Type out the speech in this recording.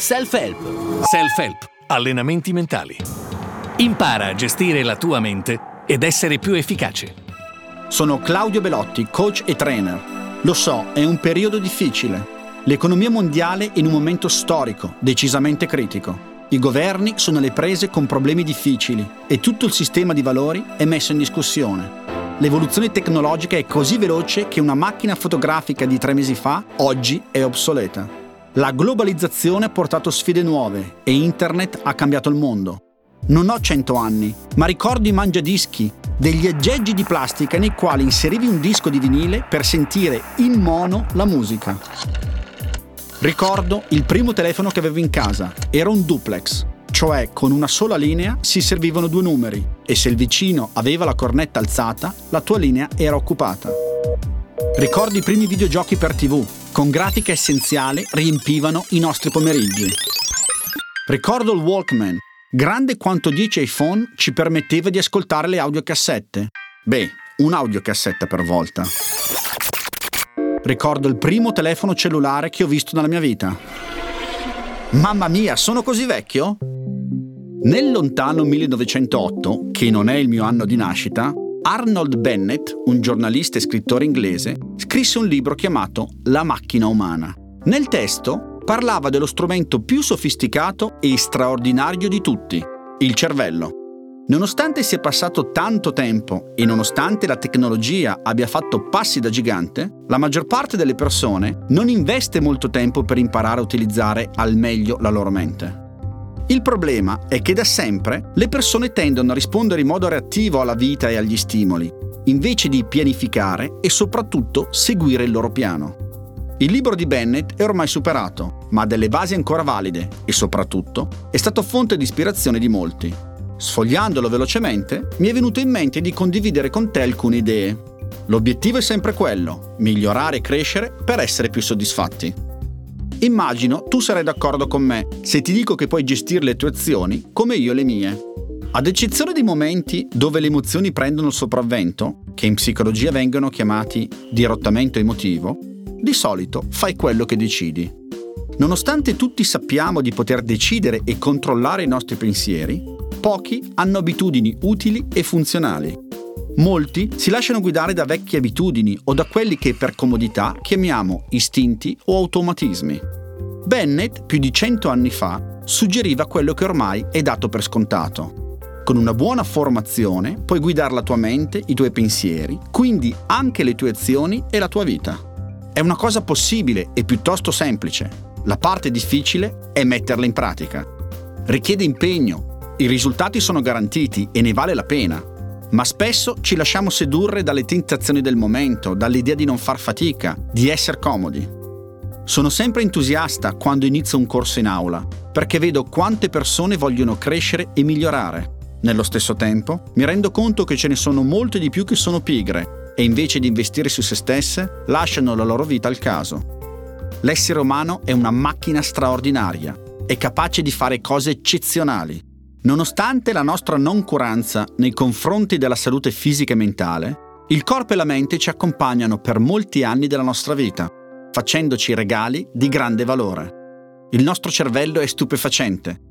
Self-help. Self-help. Allenamenti mentali. Impara a gestire la tua mente ed essere più efficace. Sono Claudio Belotti, coach e trainer. Lo so, è un periodo difficile. L'economia mondiale è in un momento storico, decisamente critico. I governi sono alle prese con problemi difficili e tutto il sistema di valori è messo in discussione. L'evoluzione tecnologica è così veloce che una macchina fotografica di tre mesi fa oggi è obsoleta. La globalizzazione ha portato sfide nuove e internet ha cambiato il mondo. Non ho cento anni, ma ricordo i mangiadischi, degli aggeggi di plastica nei quali inserivi un disco di vinile per sentire in mono la musica. Ricordo il primo telefono che avevo in casa, era un duplex, cioè con una sola linea si servivano due numeri e se il vicino aveva la cornetta alzata, la tua linea era occupata. Ricordi i primi videogiochi per tv, con grafica essenziale riempivano i nostri pomeriggi. Ricordo il Walkman, grande quanto 10 iPhone ci permetteva di ascoltare le audiocassette. Beh, un'audiocassetta per volta. Ricordo il primo telefono cellulare che ho visto nella mia vita. Mamma mia, sono così vecchio? Nel lontano 1908, che non è il mio anno di nascita, Arnold Bennett, un giornalista e scrittore inglese, scrisse un libro chiamato La macchina umana. Nel testo parlava dello strumento più sofisticato e straordinario di tutti, il cervello. Nonostante sia passato tanto tempo e nonostante la tecnologia abbia fatto passi da gigante, la maggior parte delle persone non investe molto tempo per imparare a utilizzare al meglio la loro mente. Il problema è che da sempre le persone tendono a rispondere in modo reattivo alla vita e agli stimoli, invece di pianificare e soprattutto seguire il loro piano. Il libro di Bennett è ormai superato, ma ha delle basi ancora valide e soprattutto è stato fonte di ispirazione di molti. Sfogliandolo velocemente, mi è venuto in mente di condividere con te alcune idee. L'obiettivo è sempre quello, migliorare e crescere per essere più soddisfatti. Immagino tu sarai d'accordo con me se ti dico che puoi gestire le tue azioni come io le mie. Ad eccezione di momenti dove le emozioni prendono il sopravvento, che in psicologia vengono chiamati dirottamento emotivo, di solito fai quello che decidi. Nonostante tutti sappiamo di poter decidere e controllare i nostri pensieri, pochi hanno abitudini utili e funzionali. Molti si lasciano guidare da vecchie abitudini o da quelli che per comodità chiamiamo istinti o automatismi. Bennett, più di cento anni fa, suggeriva quello che ormai è dato per scontato. Con una buona formazione puoi guidare la tua mente, i tuoi pensieri, quindi anche le tue azioni e la tua vita. È una cosa possibile e piuttosto semplice. La parte difficile è metterla in pratica. Richiede impegno, i risultati sono garantiti e ne vale la pena, ma spesso ci lasciamo sedurre dalle tentazioni del momento, dall'idea di non far fatica, di essere comodi. Sono sempre entusiasta quando inizio un corso in aula, perché vedo quante persone vogliono crescere e migliorare. Nello stesso tempo, mi rendo conto che ce ne sono molte di più che sono pigre e invece di investire su se stesse, lasciano la loro vita al caso. L'essere umano è una macchina straordinaria, è capace di fare cose eccezionali Nonostante la nostra noncuranza nei confronti della salute fisica e mentale, il corpo e la mente ci accompagnano per molti anni della nostra vita, facendoci regali di grande valore. Il nostro cervello è stupefacente.